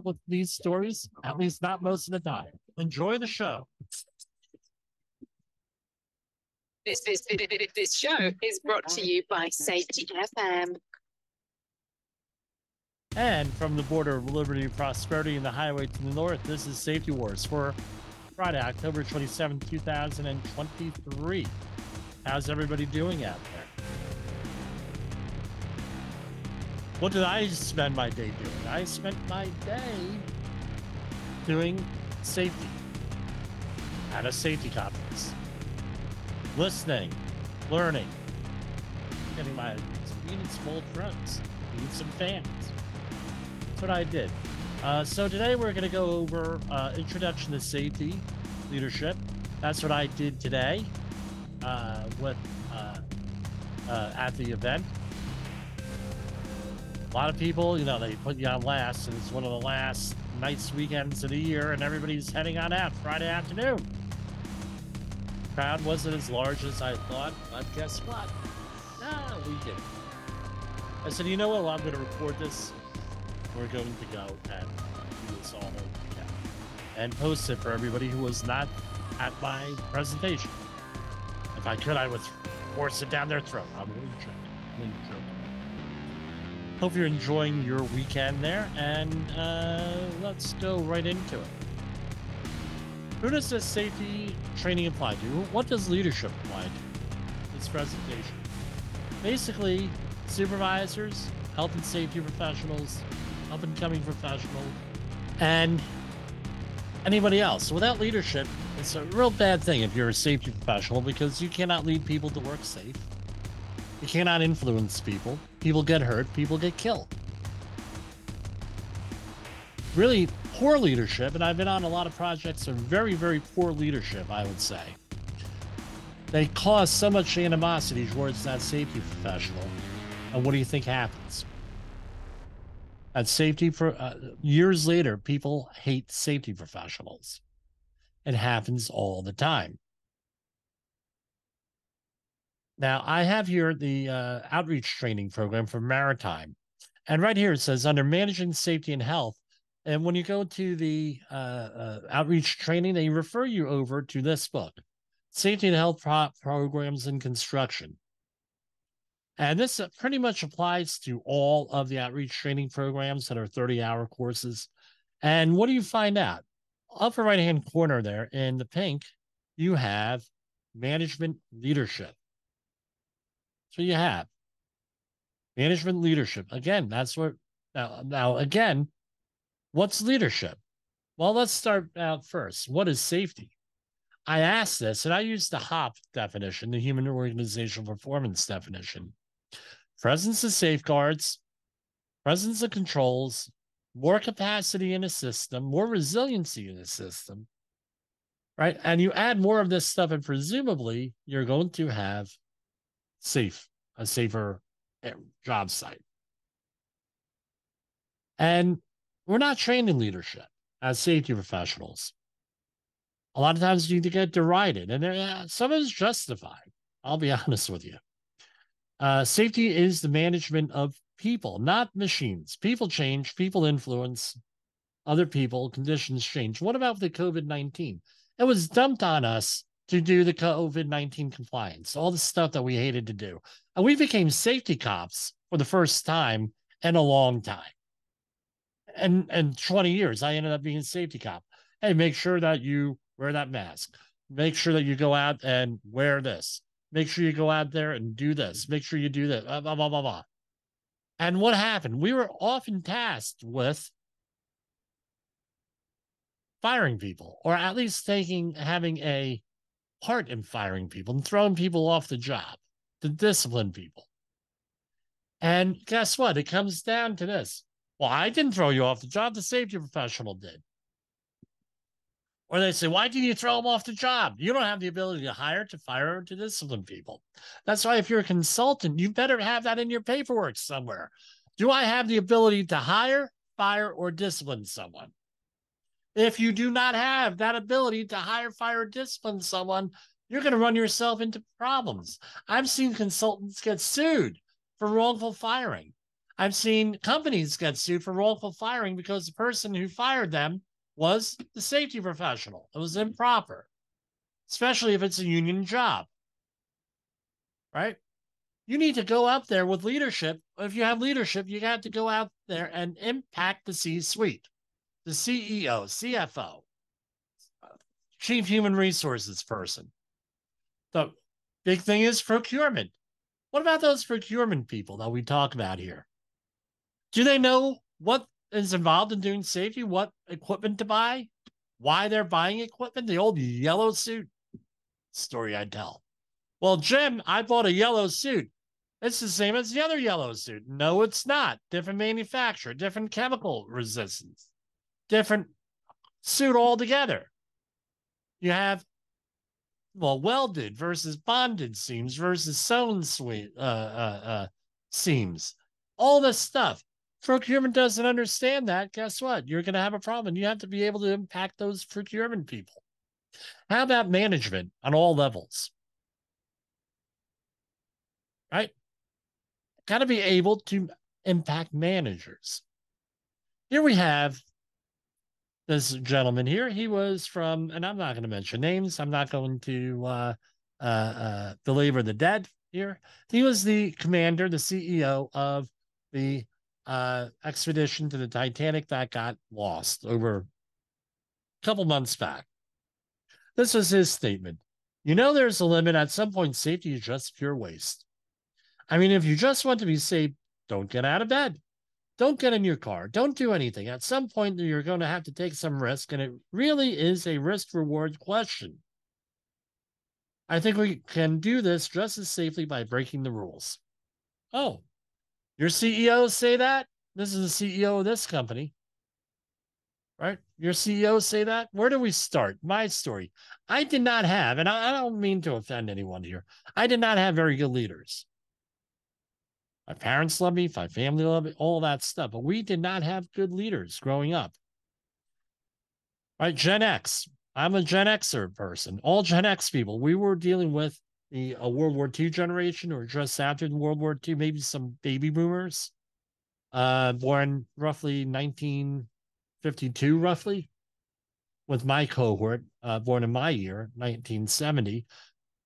with these stories, at least not most of the time. Enjoy the show. This, this, this show is brought to you by Safety FM. And from the border of liberty and prosperity and the highway to the north, this is Safety Wars for Friday, October 27, 2023. How's everybody doing out there? What did I spend my day doing? I spent my day doing safety at a safety conference, listening, learning, getting my needed small drugs, need some fans. That's what I did. Uh, so today we're going to go over uh, introduction to safety leadership. That's what I did today uh, with uh, uh, at the event a lot of people, you know, they put you on last, and it's one of the last nice weekends of the year, and everybody's heading on out Friday afternoon. Crowd wasn't as large as I thought, but guess what? Ah, we did. I said, you know what? Well, I'm going to record this. We're going to go and do this all over again and post it for everybody who was not at my presentation. If I could, I would force it down their throat. I'm to try. I'm. Hope you're enjoying your weekend there, and uh, let's go right into it. Who does this safety training apply to? What does leadership apply to? This presentation. Basically, supervisors, health and safety professionals, up and coming professionals, and anybody else. Without leadership, it's a real bad thing if you're a safety professional because you cannot lead people to work safe. You cannot influence people. People get hurt, people get killed. Really poor leadership, and I've been on a lot of projects of very, very poor leadership, I would say. They cause so much animosity towards that safety professional. And what do you think happens? At safety for uh, years later, people hate safety professionals. It happens all the time. Now, I have here the uh, outreach training program for Maritime. And right here it says under managing safety and health. And when you go to the uh, uh, outreach training, they refer you over to this book Safety and Health Pro- Programs in Construction. And this uh, pretty much applies to all of the outreach training programs that are 30 hour courses. And what do you find out? Upper right hand corner there in the pink, you have management leadership. So you have management leadership. Again, that's what now, now again, what's leadership? Well, let's start out first. What is safety? I asked this and I used the HOP definition, the human organizational performance definition. Presence of safeguards, presence of controls, more capacity in a system, more resiliency in a system, right? And you add more of this stuff, and presumably you're going to have safe, a safer eh, job site. And we're not trained in leadership as safety professionals. A lot of times you get derided, and uh, some of it's justified. I'll be honest with you. Uh, safety is the management of people, not machines. People change, people influence other people, conditions change. What about the COVID 19? It was dumped on us to do the COVID 19 compliance, all the stuff that we hated to do. And we became safety cops for the first time in a long time. And and 20 years, I ended up being a safety cop. Hey, make sure that you wear that mask. Make sure that you go out and wear this. Make sure you go out there and do this. Make sure you do that. Blah, blah, blah, blah, blah. And what happened? We were often tasked with firing people, or at least taking having a part in firing people and throwing people off the job to discipline people. And guess what? It comes down to this. Well, I didn't throw you off the job. The safety professional did. Or they say, why didn't you throw them off the job? You don't have the ability to hire, to fire, or to discipline people. That's why if you're a consultant, you better have that in your paperwork somewhere. Do I have the ability to hire, fire, or discipline someone? If you do not have that ability to hire, fire, discipline someone, you're going to run yourself into problems. I've seen consultants get sued for wrongful firing. I've seen companies get sued for wrongful firing because the person who fired them was the safety professional. It was improper, especially if it's a union job. Right? You need to go out there with leadership. If you have leadership, you got to go out there and impact the C suite, the CEO, CFO, Chief Human Resources person. The big thing is procurement. What about those procurement people that we talk about here? Do they know what is involved in doing safety, what equipment to buy, why they're buying equipment, the old yellow suit story I tell. Well, Jim, I bought a yellow suit. It's the same as the other yellow suit. No, it's not. Different manufacturer, different chemical resistance, different suit altogether. You have well welded versus bonded seams versus sewn sweet uh, uh, uh, seams. All this stuff procurement doesn't understand that, guess what? You're going to have a problem. You have to be able to impact those procurement people. How about management on all levels? Right? Got to be able to impact managers. Here we have this gentleman here. He was from, and I'm not going to mention names. I'm not going to uh, uh, uh, belabor the dead here. He was the commander, the CEO of the uh, expedition to the Titanic that got lost over a couple months back. This was his statement. You know, there's a limit. At some point, safety is just pure waste. I mean, if you just want to be safe, don't get out of bed. Don't get in your car. Don't do anything. At some point, you're going to have to take some risk, and it really is a risk reward question. I think we can do this just as safely by breaking the rules. Oh, your CEO say that? This is the CEO of this company. Right? Your CEO say that? Where do we start? My story. I did not have, and I don't mean to offend anyone here. I did not have very good leaders. My parents love me, my family love me, all that stuff. But we did not have good leaders growing up. Right? Gen X. I'm a Gen Xer person. All Gen X people, we were dealing with the uh, World War II generation or just after the World War II, maybe some baby boomers, uh, born roughly 1952, roughly, with my cohort, uh, born in my year, 1970.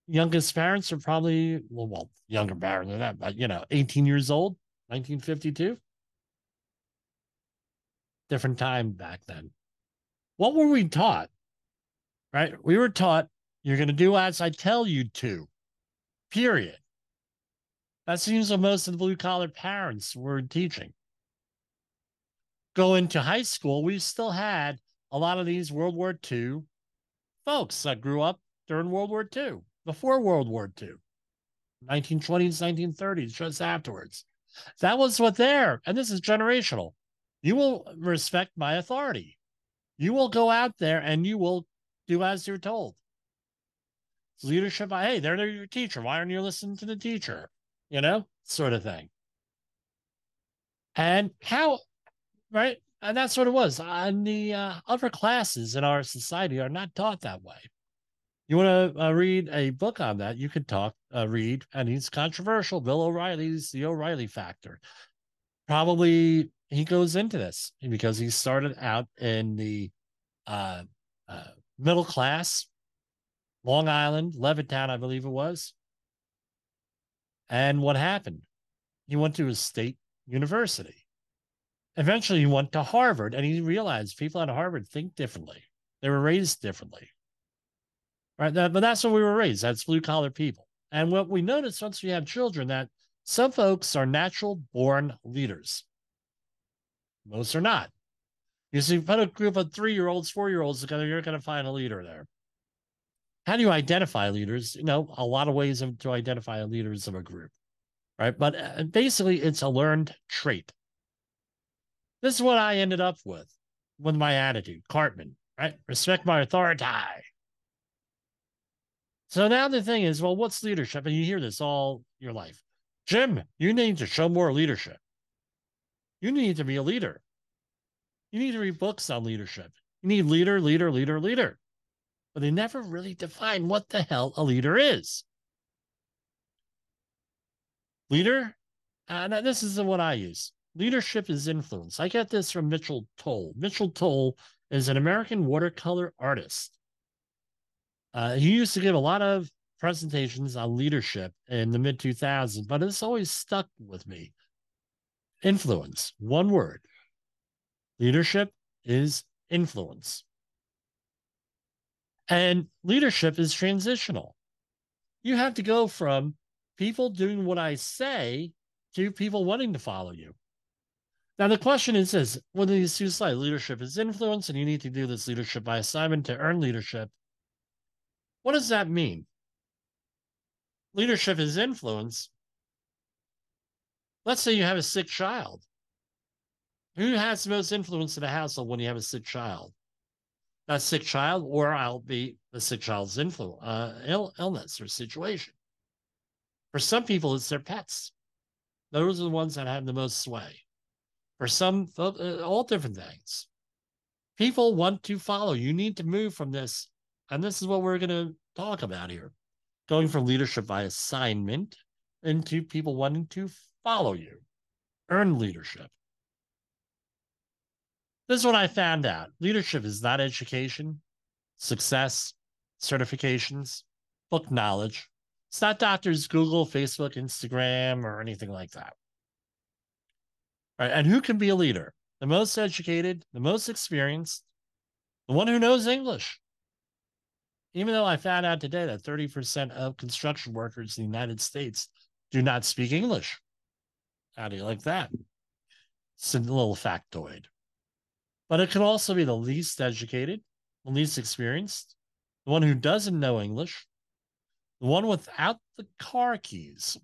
Youngest parents are probably, well, well, younger parents than that, but, you know, 18 years old, 1952. Different time back then. What were we taught? Right? We were taught you're going to do as I tell you to period. That seems what most of the blue collar parents were teaching. Go into high school, we still had a lot of these World War II folks that grew up during World War II, before World War II, 1920s, 1930s, just afterwards. That was what there, and this is generational. You will respect my authority. You will go out there and you will do as you're told leadership. Hey, they're, your teacher. Why aren't you listening to the teacher? You know, sort of thing. And how, right? And that's what it was. And the uh, upper classes in our society are not taught that way. You want to uh, read a book on that? You could talk, uh, read, and he's controversial. Bill O'Reilly's The O'Reilly Factor. Probably he goes into this because he started out in the uh, uh middle class Long Island, Levittown, I believe it was. And what happened? He went to a state university. Eventually, he went to Harvard and he realized people at Harvard think differently. They were raised differently. Right. That, but that's what we were raised. That's blue collar people. And what we notice once we have children that some folks are natural born leaders. Most are not. You see, you put a group of three year olds, four year olds together, you're going to find a leader there how do you identify leaders? You know, a lot of ways of, to identify leaders of a group, right? But uh, basically, it's a learned trait. This is what I ended up with with my attitude. Cartman, right? Respect my authority. So now the thing is, well, what's leadership? And you hear this all your life. Jim, you need to show more leadership. You need to be a leader. You need to read books on leadership. You need leader, leader, leader, leader. But they never really define what the hell a leader is. Leader, uh, and this is what I use. Leadership is influence. I get this from Mitchell Toll. Mitchell Toll is an American watercolor artist. Uh, he used to give a lot of presentations on leadership in the mid 2000s, but it's always stuck with me. Influence, one word. Leadership is influence. And leadership is transitional. You have to go from people doing what I say to people wanting to follow you. Now, the question is this when these two slides, leadership is influence, and you need to do this leadership by assignment to earn leadership. What does that mean? Leadership is influence. Let's say you have a sick child. Who has the most influence in the household when you have a sick child? That sick child, or I'll be the sick child's influence, uh, Ill, illness or situation. For some people, it's their pets. Those are the ones that have the most sway. For some, uh, all different things. People want to follow. You need to move from this. And this is what we're going to talk about here going from leadership by assignment into people wanting to follow you, earn leadership. This is what I found out leadership is not education, success, certifications, book knowledge. It's not doctors, Google, Facebook, Instagram, or anything like that. Right? And who can be a leader? The most educated, the most experienced, the one who knows English. Even though I found out today that 30% of construction workers in the United States do not speak English. How do you like that? It's a little factoid. But it could also be the least educated, the least experienced, the one who doesn't know English, the one without the car keys,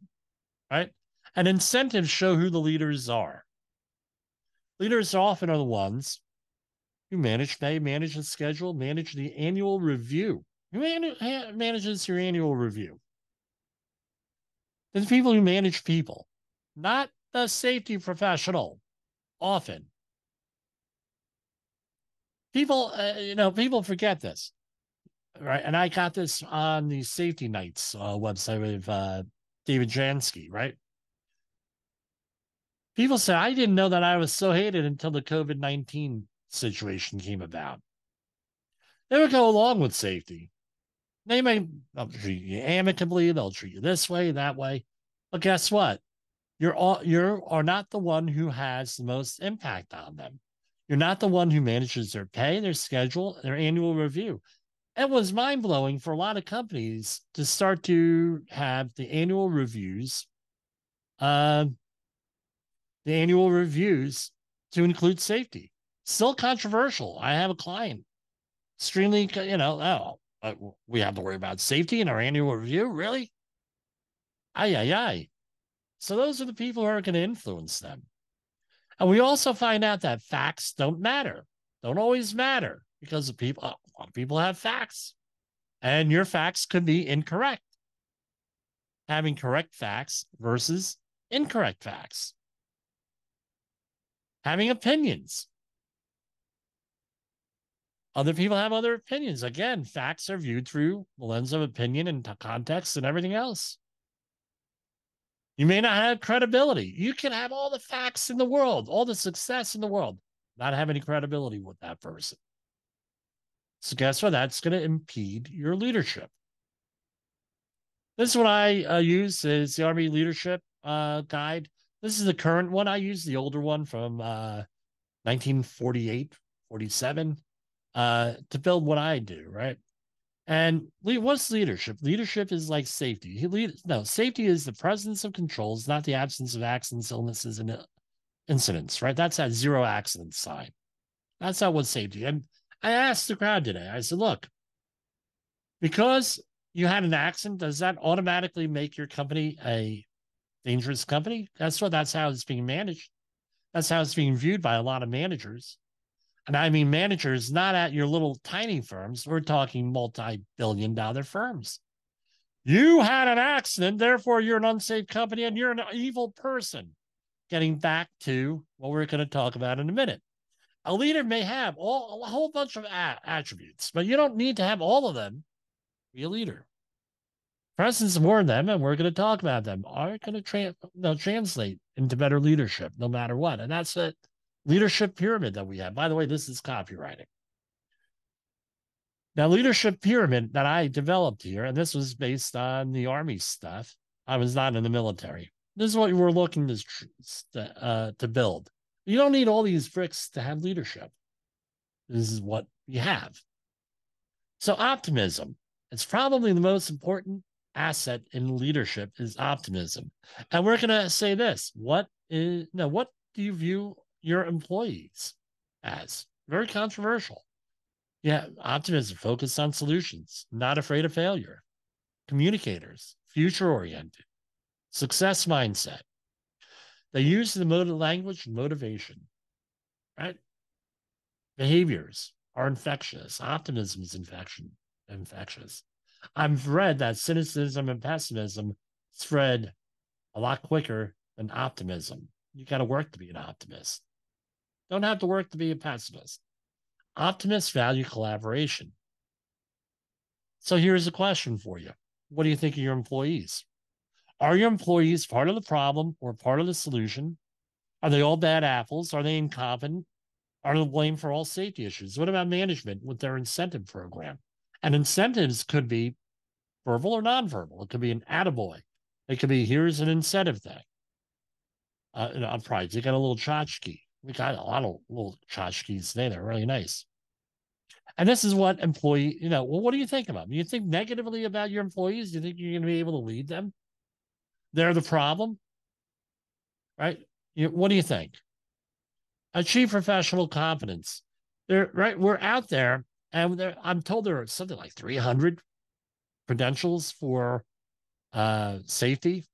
right? And incentives show who the leaders are. Leaders often are the ones who manage they manage the schedule, manage the annual review. Who manages your annual review? The people who manage people, not the safety professional, often people, uh, you know, people forget this, right? And I got this on the Safety Nights uh, website with uh, David Jansky, right? People say, I didn't know that I was so hated until the COVID 19 situation came about. They would go along with safety. They may treat you amicably, they'll treat you this way, that way. But guess what? You're all you are not the one who has the most impact on them. You're not the one who manages their pay, their schedule, their annual review. It was mind blowing for a lot of companies to start to have the annual reviews, uh, the annual reviews to include safety. Still controversial. I have a client, extremely, you know, oh, uh, we have to worry about safety in our annual review. Really? Aye, aye, aye. So those are the people who are going to influence them. And we also find out that facts don't matter, don't always matter because people, a lot of people have facts and your facts could be incorrect. Having correct facts versus incorrect facts. Having opinions. Other people have other opinions. Again, facts are viewed through the lens of opinion and context and everything else. You may not have credibility. You can have all the facts in the world, all the success in the world, not have any credibility with that person. So, guess what? That's going to impede your leadership. This is what I uh, use is the Army Leadership uh, Guide. This is the current one. I use the older one from uh, 1948, 47 uh, to build what I do, right? And what's leadership? Leadership is like safety. He lead, no, safety is the presence of controls, not the absence of accidents, illnesses, and uh, incidents, right? That's that zero accident sign. That's not what safety. And I asked the crowd today, I said, look, because you had an accident, does that automatically make your company a dangerous company? That's what that's how it's being managed. That's how it's being viewed by a lot of managers. And I mean, managers not at your little tiny firms. We're talking multi billion dollar firms. You had an accident, therefore you're an unsafe company and you're an evil person. Getting back to what we're going to talk about in a minute. A leader may have all a whole bunch of a- attributes, but you don't need to have all of them to be a leader. Presence more of them, and we're going to talk about them, are going to tra- translate into better leadership no matter what. And that's a leadership pyramid that we have. By the way, this is copywriting. Now, leadership pyramid that I developed here, and this was based on the army stuff. I was not in the military. This is what we're looking to uh, to build. You don't need all these bricks to have leadership. This is what you have. So optimism. It's probably the most important asset in leadership is optimism. And we're going to say this. What is no, what do you view your employees as? Very controversial. Yeah, optimism, focused on solutions, not afraid of failure, communicators, future oriented, success mindset. They use the mode of language motivation, right? Behaviors are infectious. Optimism is infection, infectious. I've read that cynicism and pessimism spread a lot quicker than optimism. You got to work to be an optimist. Don't have to work to be a pessimist. Optimists value collaboration. So here's a question for you What do you think of your employees? Are your employees part of the problem or part of the solution? Are they all bad apples? Are they incompetent? Are they blamed for all safety issues? What about management with their incentive program? And incentives could be verbal or nonverbal. It could be an attaboy. It could be here's an incentive thing. Uh, prize, they got a little tchotchke. We got a lot of little tchotchkes today. They're really nice. And this is what employee, you know, well, what do you think about them? You think negatively about your employees? Do you think you're going to be able to lead them? They're the problem, right? You, what do you think? Achieve professional competence. They're right. We're out there, and I'm told there are something like 300 credentials for uh, safety.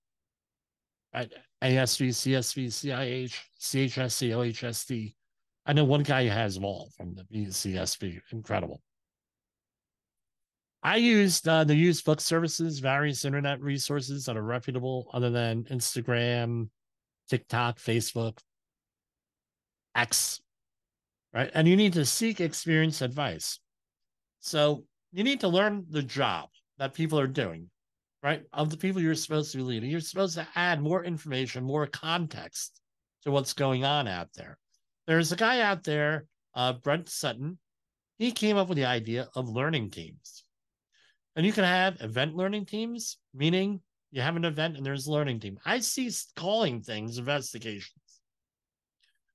Right? ASP, CSP, CIH, CHST, OHST. I know one guy has them all from the CSV. Incredible. I used uh, the used book services, various internet resources that are reputable other than Instagram, TikTok, Facebook, X, right? And you need to seek experience advice. So you need to learn the job that people are doing right? Of the people you're supposed to be leading. You're supposed to add more information, more context to what's going on out there. There's a guy out there, uh, Brent Sutton. He came up with the idea of learning teams. And you can have event learning teams, meaning you have an event and there's a learning team. I see calling things investigations.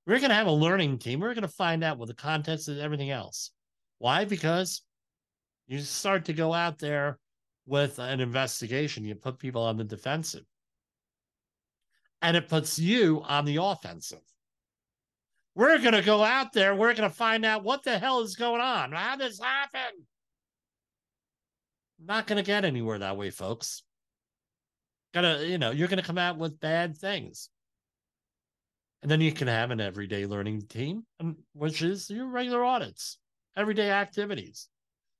We're going to have a learning team. We're going to find out what the context is, everything else. Why? Because you start to go out there with an investigation, you put people on the defensive. And it puts you on the offensive. We're going to go out there. We're going to find out what the hell is going on. How this happen? Not going to get anywhere that way, folks. Gotta, you know, you're going to come out with bad things. And then you can have an everyday learning team, which is your regular audits, everyday activities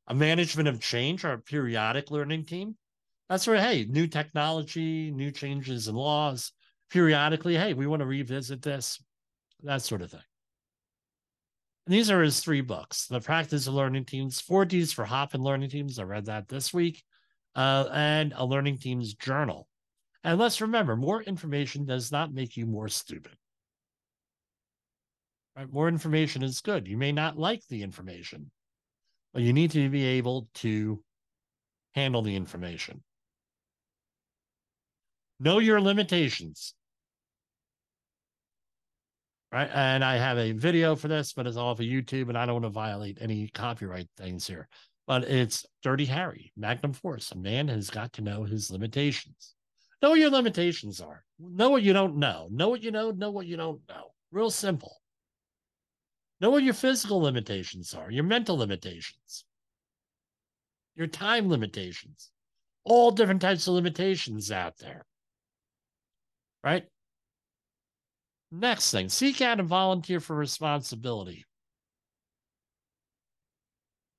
a management of change or a periodic learning team. That's where, hey, new technology, new changes in laws, periodically, hey, we want to revisit this, that sort of thing. And these are his three books The Practice of Learning Teams, Four Ds for Hopin Learning Teams. I read that this week, uh, and a Learning Teams Journal. And let's remember more information does not make you more stupid. Right? More information is good. You may not like the information, you need to be able to handle the information. Know your limitations. Right. And I have a video for this, but it's off of YouTube, and I don't want to violate any copyright things here. But it's Dirty Harry, Magnum Force. A man has got to know his limitations. Know what your limitations are. Know what you don't know. Know what you know. Know what you don't know. Real simple. Know what your physical limitations are, your mental limitations, your time limitations, all different types of limitations out there. Right? Next thing, seek out and volunteer for responsibility.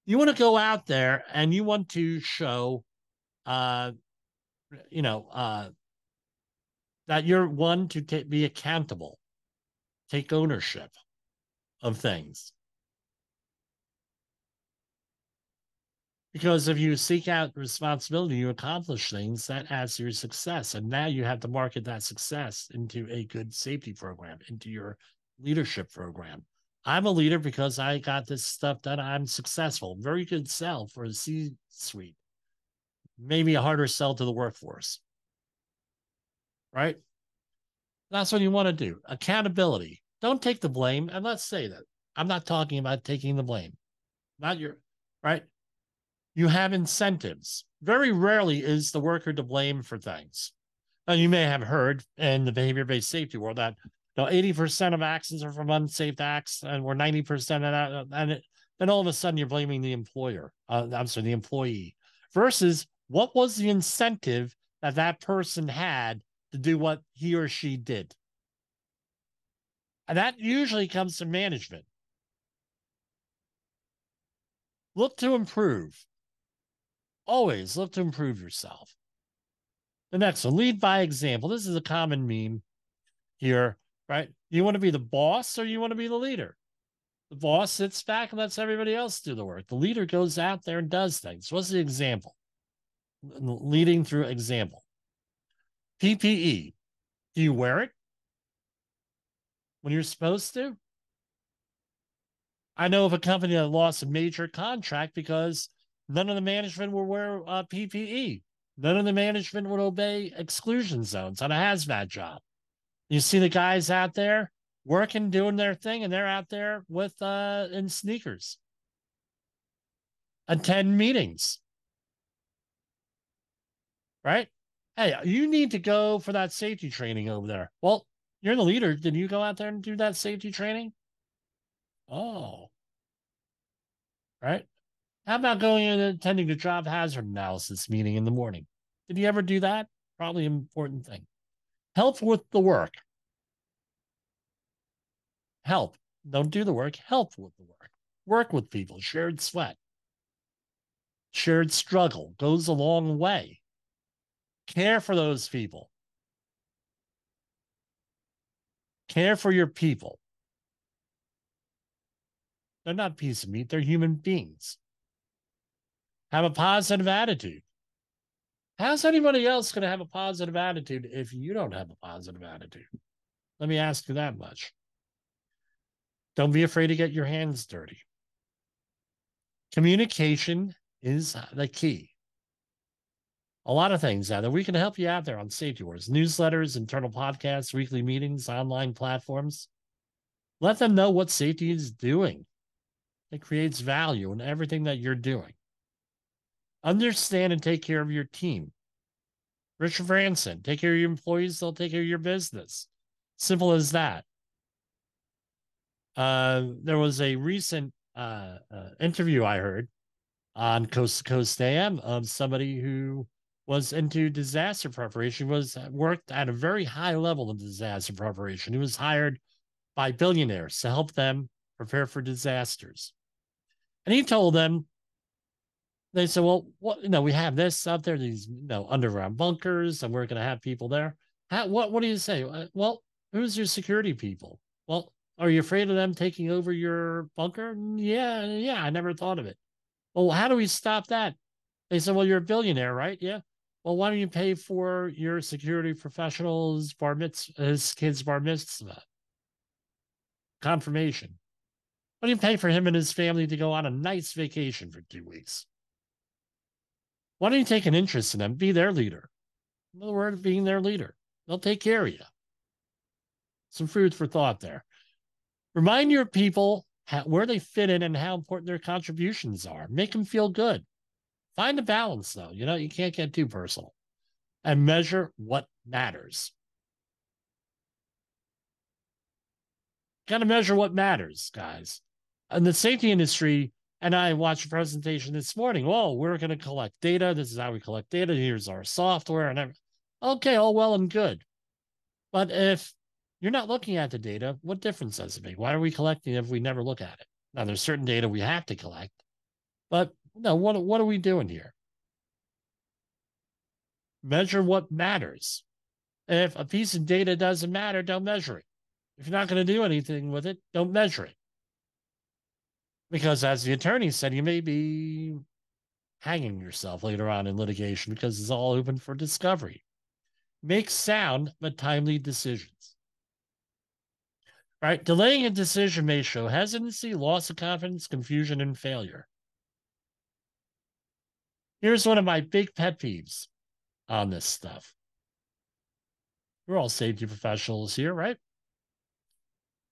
You want to go out there and you want to show, uh, you know, uh, that you're one to t- be accountable, take ownership of things. Because if you seek out responsibility, you accomplish things that adds to your success. And now you have to market that success into a good safety program, into your leadership program. I'm a leader because I got this stuff done. I'm successful. Very good sell for the C suite. Maybe a harder sell to the workforce. Right? That's what you want to do. Accountability. Don't take the blame. And let's say that I'm not talking about taking the blame. Not your right you have incentives. Very rarely is the worker to blame for things. Now, you may have heard in the behavior based safety world that you know, 80% of accidents are from unsafe acts, and we're 90% of that. And it, then all of a sudden you're blaming the employer, uh, I'm sorry, the employee, versus what was the incentive that that person had to do what he or she did? And that usually comes from management. Look to improve always look to improve yourself. The next one, lead by example. This is a common meme here, right? You want to be the boss or you want to be the leader? The boss sits back and lets everybody else do the work. The leader goes out there and does things. What's the example? Leading through example. PPE. Do you wear it when you're supposed to? I know of a company that lost a major contract because None of the management will wear uh, PPE. None of the management would obey exclusion zones on a hazmat job. You see the guys out there working, doing their thing, and they're out there with uh, in sneakers. Attend meetings. Right? Hey, you need to go for that safety training over there. Well, you're the leader. Did you go out there and do that safety training? Oh. Right? How about going and attending the job hazard analysis meeting in the morning? Did you ever do that? Probably an important thing. Help with the work. Help. Don't do the work. Help with the work. Work with people. Shared sweat. Shared struggle goes a long way. Care for those people. Care for your people. They're not piece of meat, they're human beings. Have a positive attitude. How's anybody else going to have a positive attitude if you don't have a positive attitude? Let me ask you that much. Don't be afraid to get your hands dirty. Communication is the key. A lot of things out there. We can help you out there on Safety Wars newsletters, internal podcasts, weekly meetings, online platforms. Let them know what safety is doing. It creates value in everything that you're doing. Understand and take care of your team. Richard Branson, take care of your employees, they'll take care of your business. Simple as that. Uh, there was a recent uh, uh, interview I heard on Coast to Coast AM of somebody who was into disaster preparation, was worked at a very high level of disaster preparation. He was hired by billionaires to help them prepare for disasters. And he told them they said, well, what you know, we have this out there, these you know underground bunkers, and we're going to have people there. How, what what do you say? Uh, well, who's your security people? Well, are you afraid of them taking over your bunker? Yeah, yeah, I never thought of it. Well, how do we stop that? They said, well, you're a billionaire, right? Yeah. Well, why don't you pay for your security professionals' bar mitzvah, his kid's bar mitzvah confirmation? Why don't you pay for him and his family to go on a nice vacation for two weeks? Why don't you take an interest in them? Be their leader. In other words, being their leader. They'll take care of you. Some food for thought there. Remind your people how, where they fit in and how important their contributions are. Make them feel good. Find a balance, though. You know, you can't get too personal. And measure what matters. Got to measure what matters, guys. In the safety industry, and I watched a presentation this morning. Oh, we're going to collect data. This is how we collect data. Here's our software and everything. Okay, all well and good. But if You're not looking at the data. What difference does it make? Why are we collecting if we never look at it? Now, there's certain data we have to collect, but no, what, what are we doing here? Measure what matters. If a piece of data doesn't matter, don't measure it. If you're not going to do anything with it, don't measure it. Because as the attorney said, you may be hanging yourself later on in litigation because it's all open for discovery. Make sound but timely decisions. Right? Delaying a decision may show hesitancy, loss of confidence, confusion, and failure. Here's one of my big pet peeves on this stuff. We're all safety professionals here, right?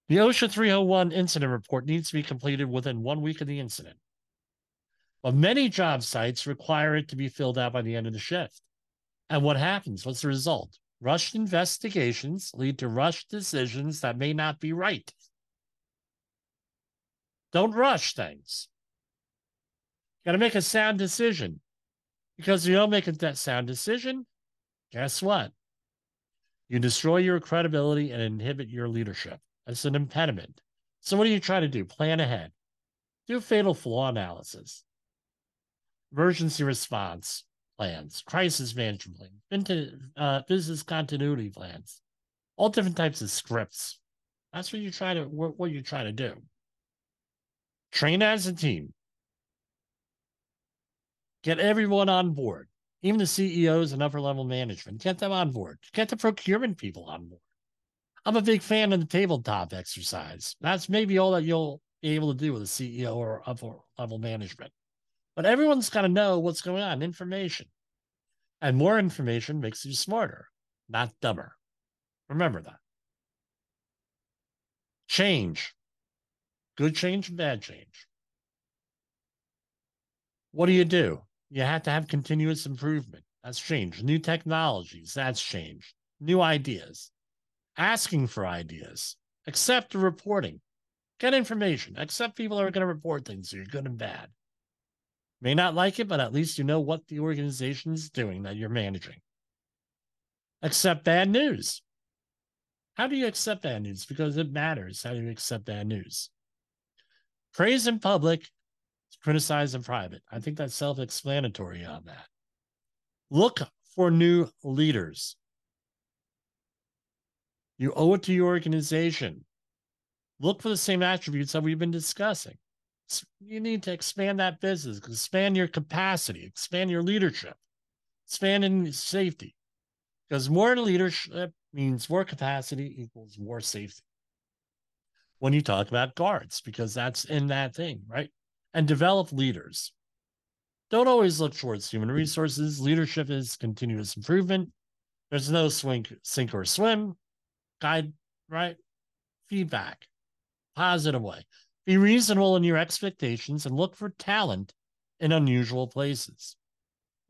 The OSHA 301 incident report needs to be completed within one week of the incident. But many job sites require it to be filled out by the end of the shift. And what happens? What's the result? Rushed investigations lead to rushed decisions that may not be right. Don't rush things. Got to make a sound decision. Because you don't make a sound decision, guess what? You destroy your credibility and inhibit your leadership. That's an impediment. So, what do you try to do? Plan ahead. Do fatal flaw analysis, emergency response plans, crisis management plans, uh, business continuity plans, all different types of scripts. That's what you try to what, what you try to do. Train as a team. Get everyone on board, even the CEOs and upper level management. Get them on board. Get the procurement people on board. I'm a big fan of the tabletop exercise. That's maybe all that you'll be able to do with a CEO or upper level management. But everyone's got to know what's going on, information. And more information makes you smarter, not dumber. Remember that. Change. Good change and bad change. What do you do? You have to have continuous improvement. That's change. New technologies, that's change. New ideas. Asking for ideas. Accept reporting. Get information. Accept people are going to report things to you, good and bad. May not like it, but at least you know what the organization is doing that you're managing. Accept bad news. How do you accept bad news? Because it matters. How do you accept bad news? Praise in public criticize in private. I think that's self explanatory on that. Look for new leaders. You owe it to your organization. Look for the same attributes that we've been discussing. You need to expand that business, expand your capacity, expand your leadership, expand in safety. Because more leadership means more capacity equals more safety. When you talk about guards, because that's in that thing, right? And develop leaders. Don't always look towards human resources. Leadership is continuous improvement. There's no swing, sink or swim. Guide, right? Feedback, positive way. Be reasonable in your expectations and look for talent in unusual places.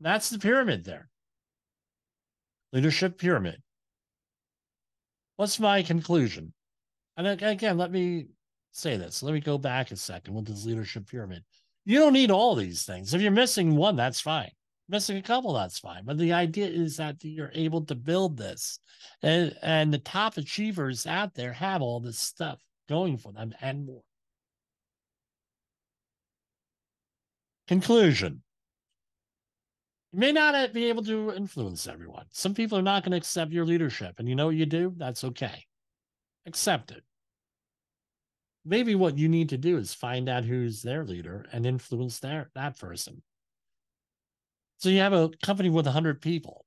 That's the pyramid there. Leadership pyramid. What's my conclusion? And again, let me say this. Let me go back a second with this leadership pyramid. You don't need all these things. If you're missing one, that's fine. Missing a couple, that's fine. But the idea is that you're able to build this. And, and the top achievers out there have all this stuff going for them and more. Conclusion. You may not be able to influence everyone. Some people are not going to accept your leadership. And you know what you do? That's okay. Accept it maybe what you need to do is find out who's their leader and influence their that person. So you have a company with 100 people.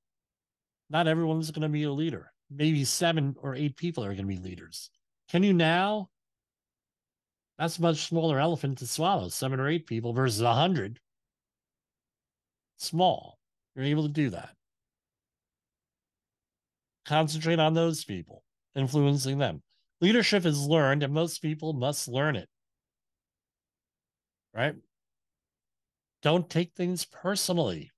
Not everyone's going to be a leader. Maybe seven or eight people are going to be leaders. Can you now? That's a much smaller elephant to swallow. Seven or eight people versus a hundred. Small. You're able to do that. Concentrate on those people, influencing them. Leadership is learned, and most people must learn it. Right? Don't take things personally.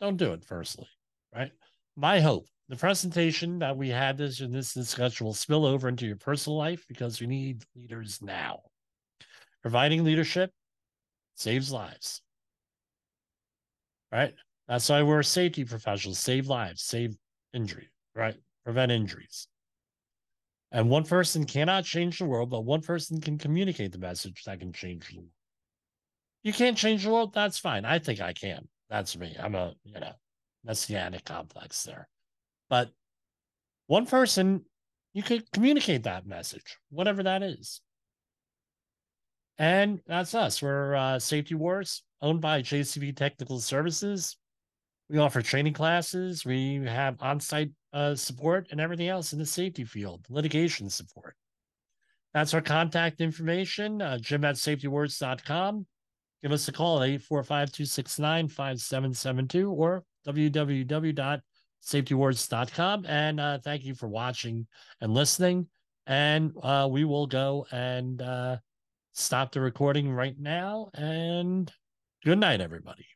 Don't do it personally. Right? My hope, the presentation that we had this in this discussion will spill over into your personal life because we need leaders now. Providing leadership saves lives. Right? That's why we're safety professionals, save lives, save injury, right? Prevent injuries. And one person cannot change the world, but one person can communicate the message that can change the world. You can't change the world, that's fine. I think I can. That's me. I'm a, you know, messianic complex there. But one person, you could communicate that message, whatever that is. And that's us. We're uh, Safety Wars, owned by JCP Technical Services. We offer training classes. We have on site uh, support and everything else in the safety field, litigation support. That's our contact information, uh, jim at safetywars.com. Give us a call at 845 269 5772 or www.safetywars.com. And uh, thank you for watching and listening. And uh, we will go and uh, stop the recording right now. And good night, everybody.